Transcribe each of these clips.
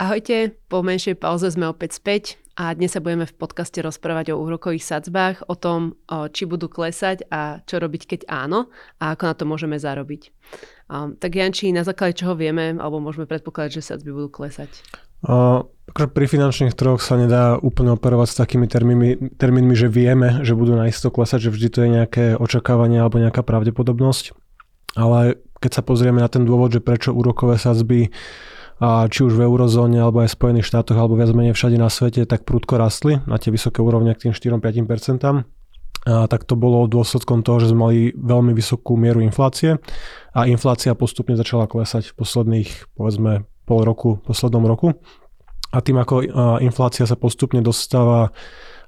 Ahojte, po menšej pauze sme opäť späť a dnes sa budeme v podcaste rozprávať o úrokových sadzbách, o tom, či budú klesať a čo robiť, keď áno a ako na to môžeme zarobiť. Tak Janči, na základe čoho vieme, alebo môžeme predpokladať, že sadzby budú klesať? Uh, pri finančných trhoch sa nedá úplne operovať s takými termínmi, termínmi, že vieme, že budú naisto klesať, že vždy to je nejaké očakávanie alebo nejaká pravdepodobnosť. Ale keď sa pozrieme na ten dôvod, že prečo úrokové sadzby a či už v eurozóne alebo aj v Spojených štátoch alebo viac menej všade na svete tak prudko rastli na tie vysoké úrovne k tým 4-5%, a tak to bolo dôsledkom toho, že sme mali veľmi vysokú mieru inflácie a inflácia postupne začala klesať v posledných, povedzme, pol roku, poslednom roku. A tým, ako inflácia sa postupne dostáva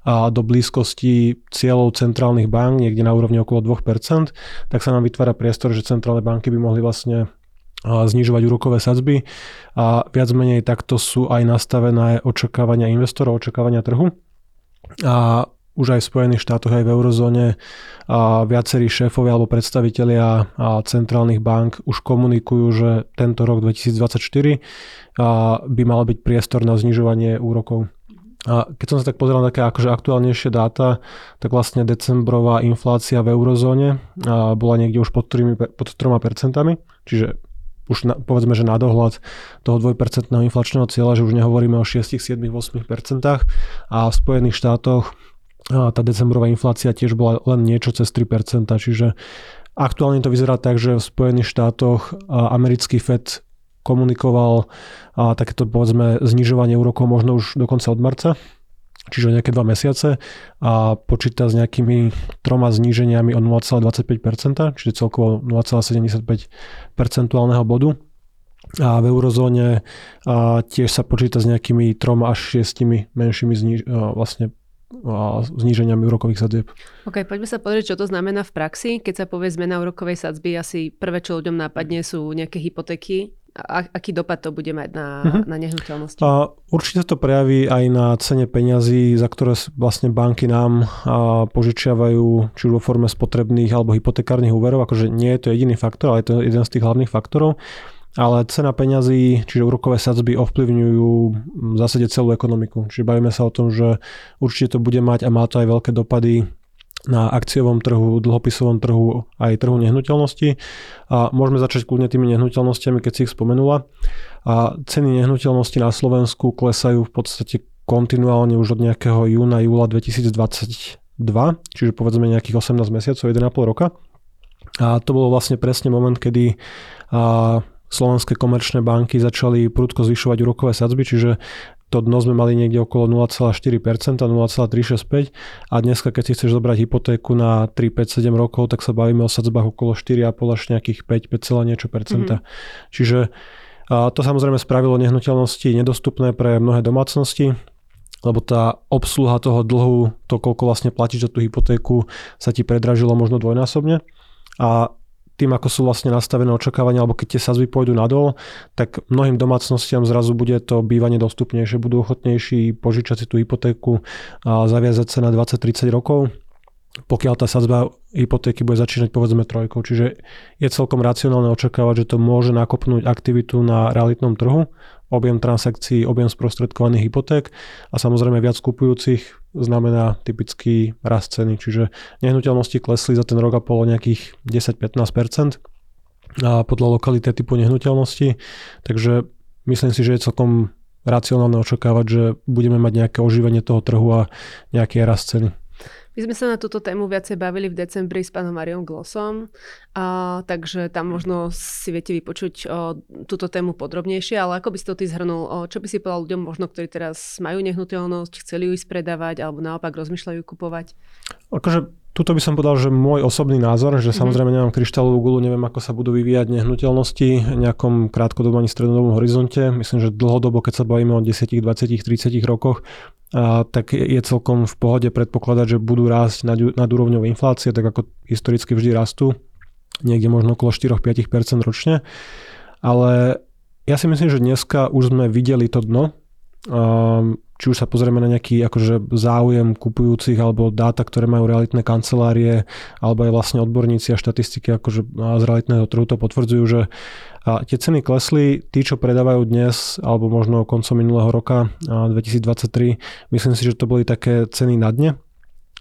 do blízkosti cieľov centrálnych bank, niekde na úrovni okolo 2%, tak sa nám vytvára priestor, že centrálne banky by mohli vlastne znižovať úrokové sadzby a viac menej takto sú aj nastavené očakávania investorov, očakávania trhu. A už aj v Spojených štátoch, aj v eurozóne a viacerí šéfovia alebo predstavitelia a centrálnych bank už komunikujú, že tento rok 2024 by mal byť priestor na znižovanie úrokov. A keď som sa tak pozeral na také akože aktuálnejšie dáta, tak vlastne decembrová inflácia v eurozóne bola niekde už pod 3%, pod 3% čiže už na, povedzme, že na dohľad toho 2% inflačného cieľa, že už nehovoríme o 6, 7, 8% a v Spojených štátoch tá decembrová inflácia tiež bola len niečo cez 3%, čiže aktuálne to vyzerá tak, že v Spojených štátoch americký FED komunikoval takéto povedzme znižovanie úrokov možno už dokonca od marca, čiže nejaké dva mesiace a počíta s nejakými troma zníženiami o 0,25%, čiže celkovo 0,75 percentuálneho bodu. A v eurozóne a tiež sa počíta s nejakými troma až šiestimi menšími zniž- vlastne zníženiami úrokových sadzieb. OK, poďme sa pozrieť, čo to znamená v praxi. Keď sa povie zmena úrokovej sadzby, asi prvé, čo ľuďom nápadne, sú nejaké hypotéky. A aký dopad to bude mať na, uh-huh. na nehnuteľnosti? A určite to prejaví aj na cene peňazí, za ktoré vlastne banky nám a požičiavajú, či už vo forme spotrebných alebo hypotekárnych úverov. Akože nie je to jediný faktor, ale je to jeden z tých hlavných faktorov ale cena peňazí, čiže úrokové sadzby ovplyvňujú v zásade celú ekonomiku. Čiže bavíme sa o tom, že určite to bude mať a má to aj veľké dopady na akciovom trhu, dlhopisovom trhu, aj trhu nehnuteľnosti. A môžeme začať kľudne tými nehnuteľnostiami, keď si ich spomenula. A ceny nehnuteľnosti na Slovensku klesajú v podstate kontinuálne už od nejakého júna, júla 2022, čiže povedzme nejakých 18 mesiacov, 1,5 roka. A to bolo vlastne presne moment, kedy a slovenské komerčné banky začali prudko zvyšovať úrokové sadzby, čiže to dno sme mali niekde okolo 0,4%, 0,365 a dneska keď si chceš zobrať hypotéku na 3, 5, 7 rokov, tak sa bavíme o sadzbách okolo 4,5 až nejakých 5, 5, niečo percenta. Mm-hmm. Čiže a to samozrejme spravilo nehnuteľnosti nedostupné pre mnohé domácnosti, lebo tá obsluha toho dlhu, to koľko vlastne platíš za tú hypotéku, sa ti predražilo možno dvojnásobne. A tým, ako sú vlastne nastavené očakávania, alebo keď tie sazby pôjdu nadol, tak mnohým domácnostiam zrazu bude to bývanie dostupnejšie, budú ochotnejší požičať si tú hypotéku a zaviazať sa na 20-30 rokov pokiaľ tá sadzba hypotéky bude začínať povedzme trojkou. Čiže je celkom racionálne očakávať, že to môže nakopnúť aktivitu na realitnom trhu, objem transakcií, objem sprostredkovaných hypoték a samozrejme viac kupujúcich znamená typický rast ceny. Čiže nehnuteľnosti klesli za ten rok a pol nejakých 10-15% a podľa lokality typu nehnuteľnosti. Takže myslím si, že je celkom racionálne očakávať, že budeme mať nejaké oživenie toho trhu a nejaký rast ceny. My sme sa na túto tému viacej bavili v decembri s pánom Mariom Glossom, a, takže tam možno si viete vypočuť o, túto tému podrobnejšie, ale ako by si to ty zhrnul, o, čo by si povedal ľuďom možno, ktorí teraz majú nehnuteľnosť, chceli ju ísť predávať alebo naopak rozmýšľajú kupovať? Akože Tuto by som povedal, že môj osobný názor, že mm-hmm. samozrejme nemám kryštálovú gulu, neviem, ako sa budú vyvíjať nehnuteľnosti v nejakom krátkodobom ani strednodobom horizonte. Myslím, že dlhodobo, keď sa bavíme o 10, 20, 30 rokoch, tak je celkom v pohode predpokladať, že budú rásť nad, nad úrovňou inflácie, tak ako historicky vždy rastú, niekde možno okolo 4-5% ročne. Ale ja si myslím, že dneska už sme videli to dno, či už sa pozrieme na nejaký akože záujem kupujúcich alebo dáta, ktoré majú realitné kancelárie, alebo aj vlastne odborníci a štatistiky akože z realitného trhu to potvrdzujú, že a tie ceny klesli, tí, čo predávajú dnes, alebo možno koncom minulého roka 2023, myslím si, že to boli také ceny na dne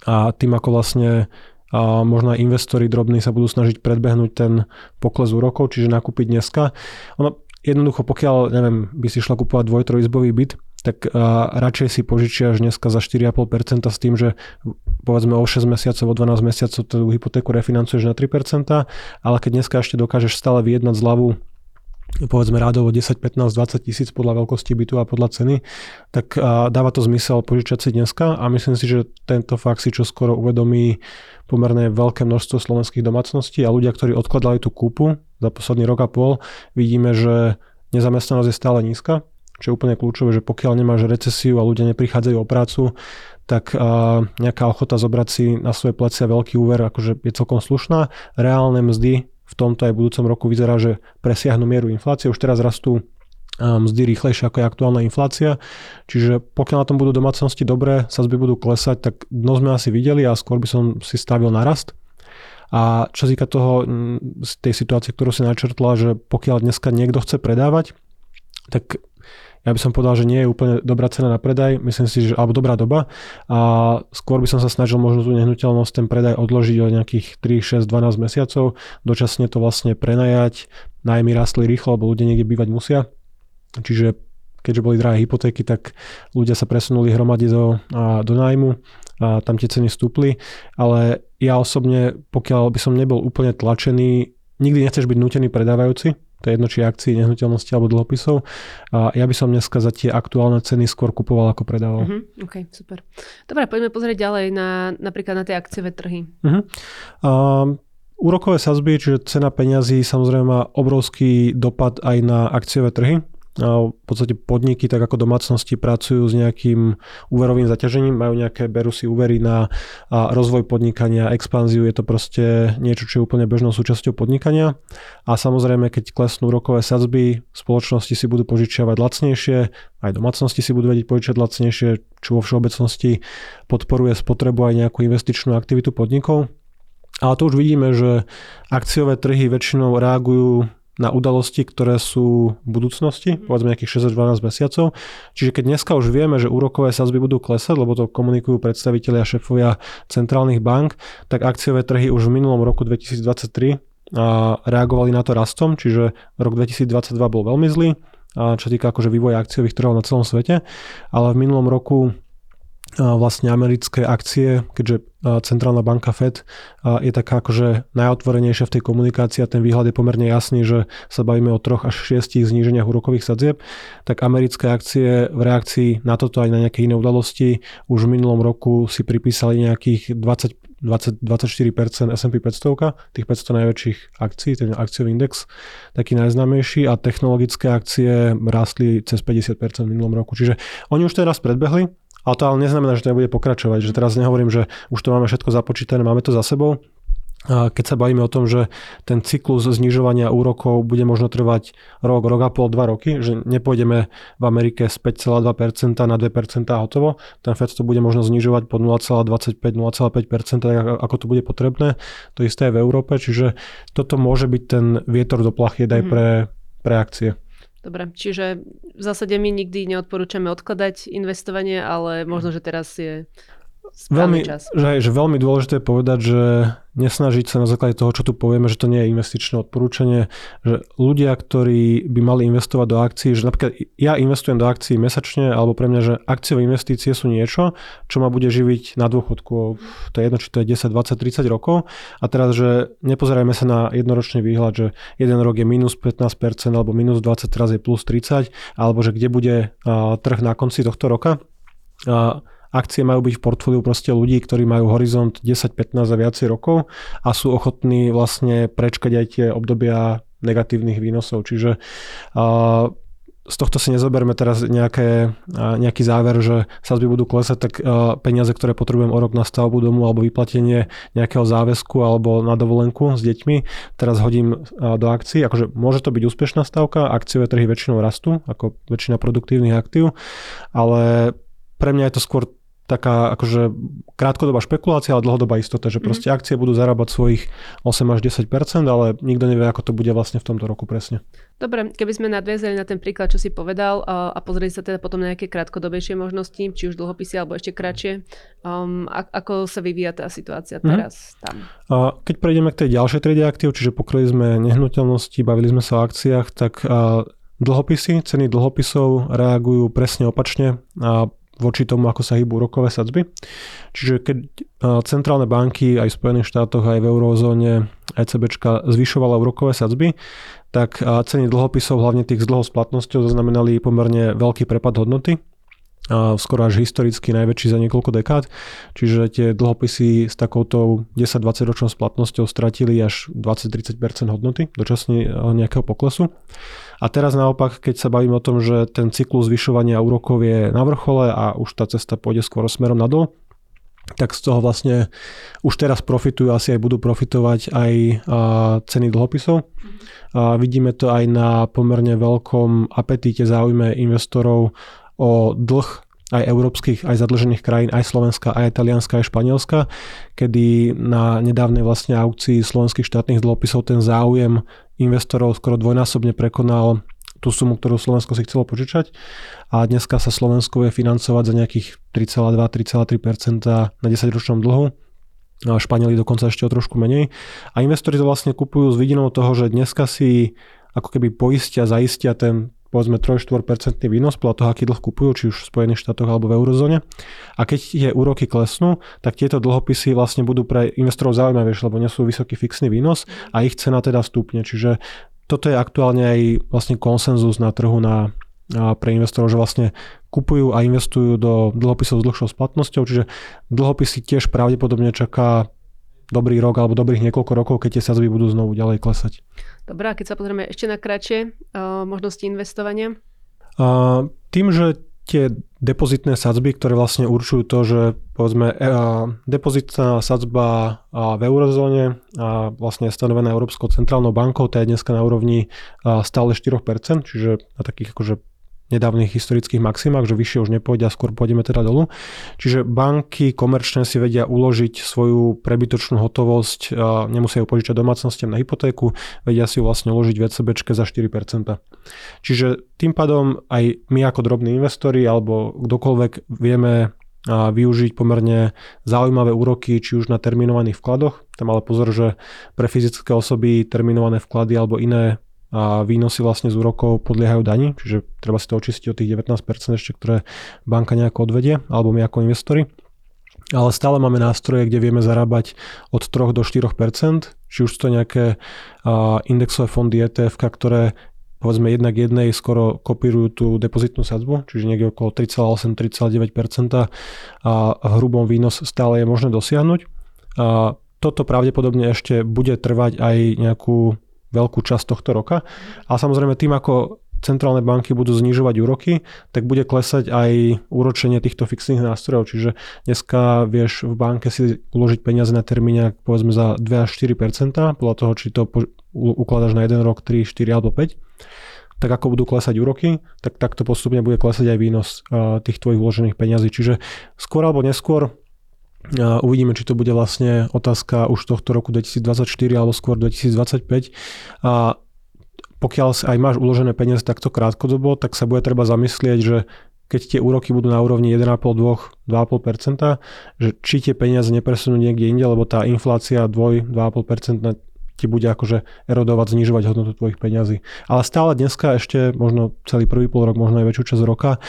a tým ako vlastne a možno aj investori drobní sa budú snažiť predbehnúť ten pokles úrokov, čiže nakúpiť dneska. Ono, jednoducho, pokiaľ, neviem, by si šla kúpovať dvoj, byt, tak a, radšej si požičia až dneska za 4,5% s tým, že povedzme o 6 mesiacov, o 12 mesiacov tú hypotéku refinancuješ na 3%, ale keď dneska ešte dokážeš stále vyjednať zľavu povedzme rádovo 10, 15, 20 tisíc podľa veľkosti bytu a podľa ceny, tak dáva to zmysel požičať si dneska a myslím si, že tento fakt si čo skoro uvedomí pomerne veľké množstvo slovenských domácností a ľudia, ktorí odkladali tú kúpu za posledný rok a pol, vidíme, že nezamestnanosť je stále nízka, čo je úplne kľúčové, že pokiaľ nemáš recesiu a ľudia neprichádzajú o prácu, tak nejaká ochota zobrať si na svoje plecia veľký úver akože je celkom slušná. Reálne mzdy v tomto aj budúcom roku vyzerá, že presiahnu mieru inflácie. Už teraz rastú mzdy rýchlejšie ako je aktuálna inflácia. Čiže pokiaľ na tom budú domácnosti dobré, sazby budú klesať, tak dno sme asi videli a skôr by som si stavil narast. A čo týka toho, tej situácie, ktorú si načrtla, že pokiaľ dneska niekto chce predávať, tak ja by som povedal, že nie je úplne dobrá cena na predaj, myslím si, že, alebo dobrá doba. A skôr by som sa snažil možno tú nehnuteľnosť, ten predaj odložiť o nejakých 3, 6, 12 mesiacov, dočasne to vlastne prenajať, najmy rastli rýchlo, lebo ľudia niekde bývať musia, čiže keďže boli drahé hypotéky, tak ľudia sa presunuli hromade do, a, do nájmu a tam tie ceny stúpli, ale ja osobne, pokiaľ by som nebol úplne tlačený, nikdy nechceš byť nutený predávajúci, to je jedno či akcií, nehnuteľnosti alebo dlhopisov. A ja by som dneska za tie aktuálne ceny skôr kupoval ako predával. Uh-huh, OK, super. Dobre, poďme pozrieť ďalej na napríklad na tie akciové trhy. Uh-huh. Uh, úrokové sazby, čiže cena peňazí samozrejme má obrovský dopad aj na akciové trhy v podstate podniky, tak ako domácnosti pracujú s nejakým úverovým zaťažením, majú nejaké, berú si úvery na rozvoj podnikania, expanziu, je to proste niečo, čo je úplne bežnou súčasťou podnikania. A samozrejme, keď klesnú rokové sadzby, spoločnosti si budú požičiavať lacnejšie, aj domácnosti si budú vedieť požičať lacnejšie, čo vo všeobecnosti podporuje spotrebu aj nejakú investičnú aktivitu podnikov. Ale to už vidíme, že akciové trhy väčšinou reagujú na udalosti, ktoré sú v budúcnosti, mhm. povedzme nejakých 6 12 mesiacov. Čiže keď dneska už vieme, že úrokové sazby budú klesať, lebo to komunikujú predstavitelia a šefovia centrálnych bank, tak akciové trhy už v minulom roku 2023 reagovali na to rastom, čiže rok 2022 bol veľmi zlý, čo týka akože vývoja akciových trhov na celom svete, ale v minulom roku vlastne americké akcie, keďže centrálna banka Fed je taká akože najotvorenejšia v tej komunikácii a ten výhľad je pomerne jasný, že sa bavíme o troch až šiestich zníženiach úrokových sadzieb, tak americké akcie v reakcii na toto aj na nejaké iné udalosti už v minulom roku si pripísali nejakých 20 20, 24% S&P 500, tých 500 najväčších akcií, ten akciový index, taký najznámejší a technologické akcie rástli cez 50% v minulom roku. Čiže oni už teraz predbehli, ale to ale neznamená, že to nebude pokračovať. Že teraz nehovorím, že už to máme všetko započítané, máme to za sebou. Keď sa bavíme o tom, že ten cyklus znižovania úrokov bude možno trvať rok, rok a pol, dva roky, že nepôjdeme v Amerike z 5,2% na 2% a hotovo, ten FED to bude možno znižovať pod 0,25-0,5%, tak ako to bude potrebné. To isté aj v Európe, čiže toto môže byť ten vietor do plachiet aj mhm. pre, pre akcie. Dobre, čiže v zásade my nikdy neodporúčame odkladať investovanie, ale možno, že teraz je veľmi, čas. Že, že veľmi dôležité je povedať, že nesnažiť sa na základe toho, čo tu povieme, že to nie je investičné odporúčanie, že ľudia, ktorí by mali investovať do akcií, že napríklad ja investujem do akcií mesačne, alebo pre mňa, že akciové investície sú niečo, čo ma bude živiť na dôchodku. To je jedno, či to je 10, 20, 30 rokov. A teraz, že nepozerajme sa na jednoročný výhľad, že jeden rok je minus 15% alebo minus 20, teraz je plus 30, alebo že kde bude trh na konci tohto roka. Akcie majú byť v portfóliu proste ľudí, ktorí majú horizont 10, 15 a viacej rokov a sú ochotní vlastne prečkať aj tie obdobia negatívnych výnosov. Čiže uh, z tohto si nezoberme teraz nejaké, nejaký záver, že sazby budú klesať, tak peniaze, ktoré potrebujem o rok na stavbu domu alebo vyplatenie nejakého záväzku alebo na dovolenku s deťmi, teraz hodím do akcií. Akože môže to byť úspešná stavka, akciové trhy väčšinou rastú, ako väčšina produktívnych aktív, ale pre mňa je to skôr taká akože krátkodobá špekulácia, ale dlhodobá istota, že proste mm. akcie budú zarábať svojich 8 až 10%, ale nikto nevie, ako to bude vlastne v tomto roku presne. Dobre, keby sme nadviazali na ten príklad, čo si povedal a, pozrieť sa teda potom na nejaké krátkodobejšie možnosti, či už dlhopisy alebo ešte kratšie, um, ako sa vyvíja tá situácia mm. teraz tam? A keď prejdeme k tej ďalšej triede aktív, čiže pokryli sme nehnuteľnosti, bavili sme sa o akciách, tak dlhopisy, ceny dlhopisov reagujú presne opačne a voči tomu, ako sa hýbu rokové sadzby. Čiže keď centrálne banky aj v Spojených štátoch, aj v eurozóne ECB zvyšovala úrokové sadzby, tak ceny dlhopisov, hlavne tých s dlhou splatnosťou, zaznamenali pomerne veľký prepad hodnoty skoro až historicky najväčší za niekoľko dekád. Čiže tie dlhopisy s takouto 10-20 ročnou splatnosťou stratili až 20-30% hodnoty dočasne nejakého poklesu. A teraz naopak, keď sa bavím o tom, že ten cyklus zvyšovania úrokov je na vrchole a už tá cesta pôjde skôr smerom nadol, tak z toho vlastne už teraz profitujú, asi aj budú profitovať aj ceny dlhopisov. A vidíme to aj na pomerne veľkom apetíte záujme investorov o dlh aj európskych, aj zadlžených krajín, aj Slovenska, aj Talianska, aj Španielska, kedy na nedávnej vlastne aukcii slovenských štátnych dlhopisov ten záujem investorov skoro dvojnásobne prekonal tú sumu, ktorú Slovensko si chcelo požičať a dneska sa Slovensko je financovať za nejakých 3,2-3,3% na 10-ročnom dlhu a Španieli dokonca ešte o trošku menej. A investori to vlastne kupujú s vidinou toho, že dneska si ako keby poistia, zaistia ten povedzme 3-4% výnos podľa toho, aký dlh kupujú, či už v Spojených štátoch alebo v eurozóne. A keď tie úroky klesnú, tak tieto dlhopisy vlastne budú pre investorov zaujímavé, lebo nesú vysoký fixný výnos a ich cena teda stúpne. Čiže toto je aktuálne aj vlastne konsenzus na trhu na, na pre investorov, že vlastne kupujú a investujú do dlhopisov s dlhšou splatnosťou, čiže dlhopisy tiež pravdepodobne čaká dobrý rok alebo dobrých niekoľko rokov, keď tie sazby budú znovu ďalej klesať. Dobrá, keď sa pozrieme ešte na kratšie uh, možnosti investovania? Uh, tým, že tie depozitné sadzby, ktoré vlastne určujú to, že povedzme uh, depozitná sadzba v eurozóne a vlastne je stanovená Európskou centrálnou bankou, tá je dneska na úrovni stále 4%, čiže na takých akože nedávnych historických maximách, že vyššie už nepôjde a skôr pôjdeme teda dolu. Čiže banky komerčné si vedia uložiť svoju prebytočnú hotovosť, nemusia ju požičať domácnostiam na hypotéku, vedia si ju vlastne uložiť v ECB za 4%. Čiže tým pádom aj my ako drobní investori alebo kdokoľvek vieme a využiť pomerne zaujímavé úroky, či už na terminovaných vkladoch. Tam ale pozor, že pre fyzické osoby terminované vklady alebo iné a výnosy vlastne z úrokov podliehajú dani, čiže treba si to očistiť o tých 19% ešte, ktoré banka nejako odvedie, alebo my ako investori. Ale stále máme nástroje, kde vieme zarábať od 3 do 4%, či už to nejaké indexové fondy ETF, ktoré povedzme jednak jednej skoro kopírujú tú depozitnú sadzbu, čiže niekde okolo 3,8-3,9% a hrubom výnos stále je možné dosiahnuť. A toto pravdepodobne ešte bude trvať aj nejakú veľkú časť tohto roka. A samozrejme tým, ako centrálne banky budú znižovať úroky, tak bude klesať aj úročenie týchto fixných nástrojov. Čiže dneska vieš v banke si uložiť peniaze na termíne povedzme za 2 až 4% podľa toho, či to ukladaš na 1 rok, 3, 4 alebo 5 tak ako budú klesať úroky, tak takto postupne bude klesať aj výnos tých tvojich vložených peňazí. Čiže skôr alebo neskôr a uvidíme, či to bude vlastne otázka už tohto roku 2024 alebo skôr 2025. A pokiaľ aj máš uložené peniaze takto krátkodobo, tak sa bude treba zamyslieť, že keď tie úroky budú na úrovni 1,5-2, 2,5%, že či tie peniaze nepresunú niekde inde, lebo tá inflácia 2-2,5% ti bude akože erodovať, znižovať hodnotu tvojich peňazí. Ale stále dneska ešte možno celý prvý pol rok, možno aj väčšiu časť roka,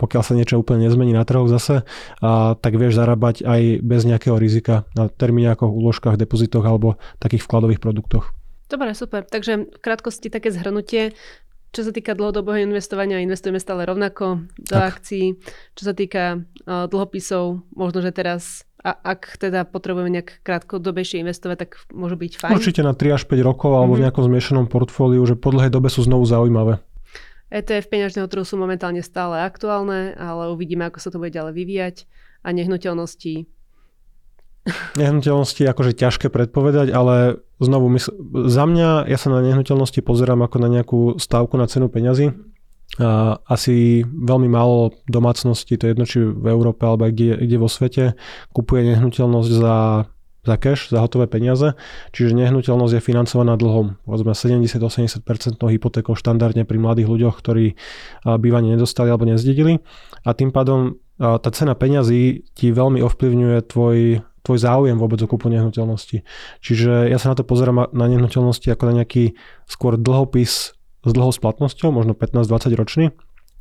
pokiaľ sa niečo úplne nezmení na trhoch zase, a, tak vieš zarábať aj bez nejakého rizika na termíniakoch, úložkách, depozitoch alebo takých vkladových produktoch. Dobre, super. Takže v krátkosti také zhrnutie. Čo sa týka dlhodobého investovania, investujeme stále rovnako do tak. akcií. Čo sa týka uh, dlhopisov, možno, že teraz, a ak teda potrebujeme nejak krátkodobejšie investovať, tak môžu byť fajn. Určite na 3 až 5 rokov alebo mm-hmm. v mhm. nejakom zmiešanom portfóliu, že po dlhej dobe sú znovu zaujímavé. ETF peňažného trhu sú momentálne stále aktuálne, ale uvidíme, ako sa to bude ďalej vyvíjať. A nehnuteľnosti Nehnuteľnosti je akože ťažké predpovedať, ale znovu mysl- za mňa, ja sa na nehnuteľnosti pozerám ako na nejakú stávku na cenu peňazí a asi veľmi málo domácností, to je jedno či v Európe alebo kde, kde vo svete, kupuje nehnuteľnosť za za cash, za hotové peniaze, čiže nehnuteľnosť je financovaná dlhom. Povedzme 70-80% hypotékov štandardne pri mladých ľuďoch, ktorí bývanie nedostali alebo nezdedili a tým pádom tá cena peňazí ti veľmi ovplyvňuje tvoj, tvoj záujem vôbec o kúpu nehnuteľnosti. Čiže ja sa na to pozerám na nehnuteľnosti ako na nejaký skôr dlhopis s dlhou splatnosťou, možno 15-20 ročný,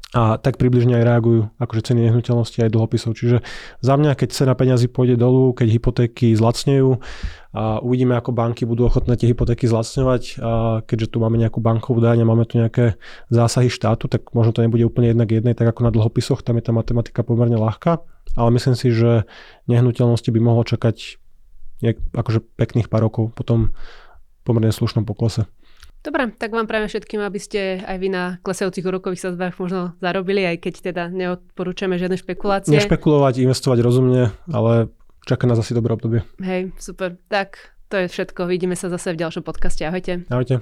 a tak približne aj reagujú akože ceny nehnuteľnosti aj dlhopisov. Čiže za mňa, keď cena peňazí pôjde dolu, keď hypotéky zlacnejú a uvidíme, ako banky budú ochotné tie hypotéky zlacňovať a keďže tu máme nejakú bankovú daň a máme tu nejaké zásahy štátu, tak možno to nebude úplne jednak jednej, tak ako na dlhopisoch, tam je tá matematika pomerne ľahká, ale myslím si, že nehnuteľnosti by mohlo čakať nejak, akože pekných pár rokov potom pomerne slušnom poklese. Dobre, tak vám prajem všetkým, aby ste aj vy na klesajúcich úrokových sadzbách možno zarobili, aj keď teda neodporúčame žiadne špekulácie. Nešpekulovať, investovať rozumne, ale čaká nás asi dobré obdobie. Hej, super. Tak to je všetko. Vidíme sa zase v ďalšom podcaste. Ahojte. Ahojte.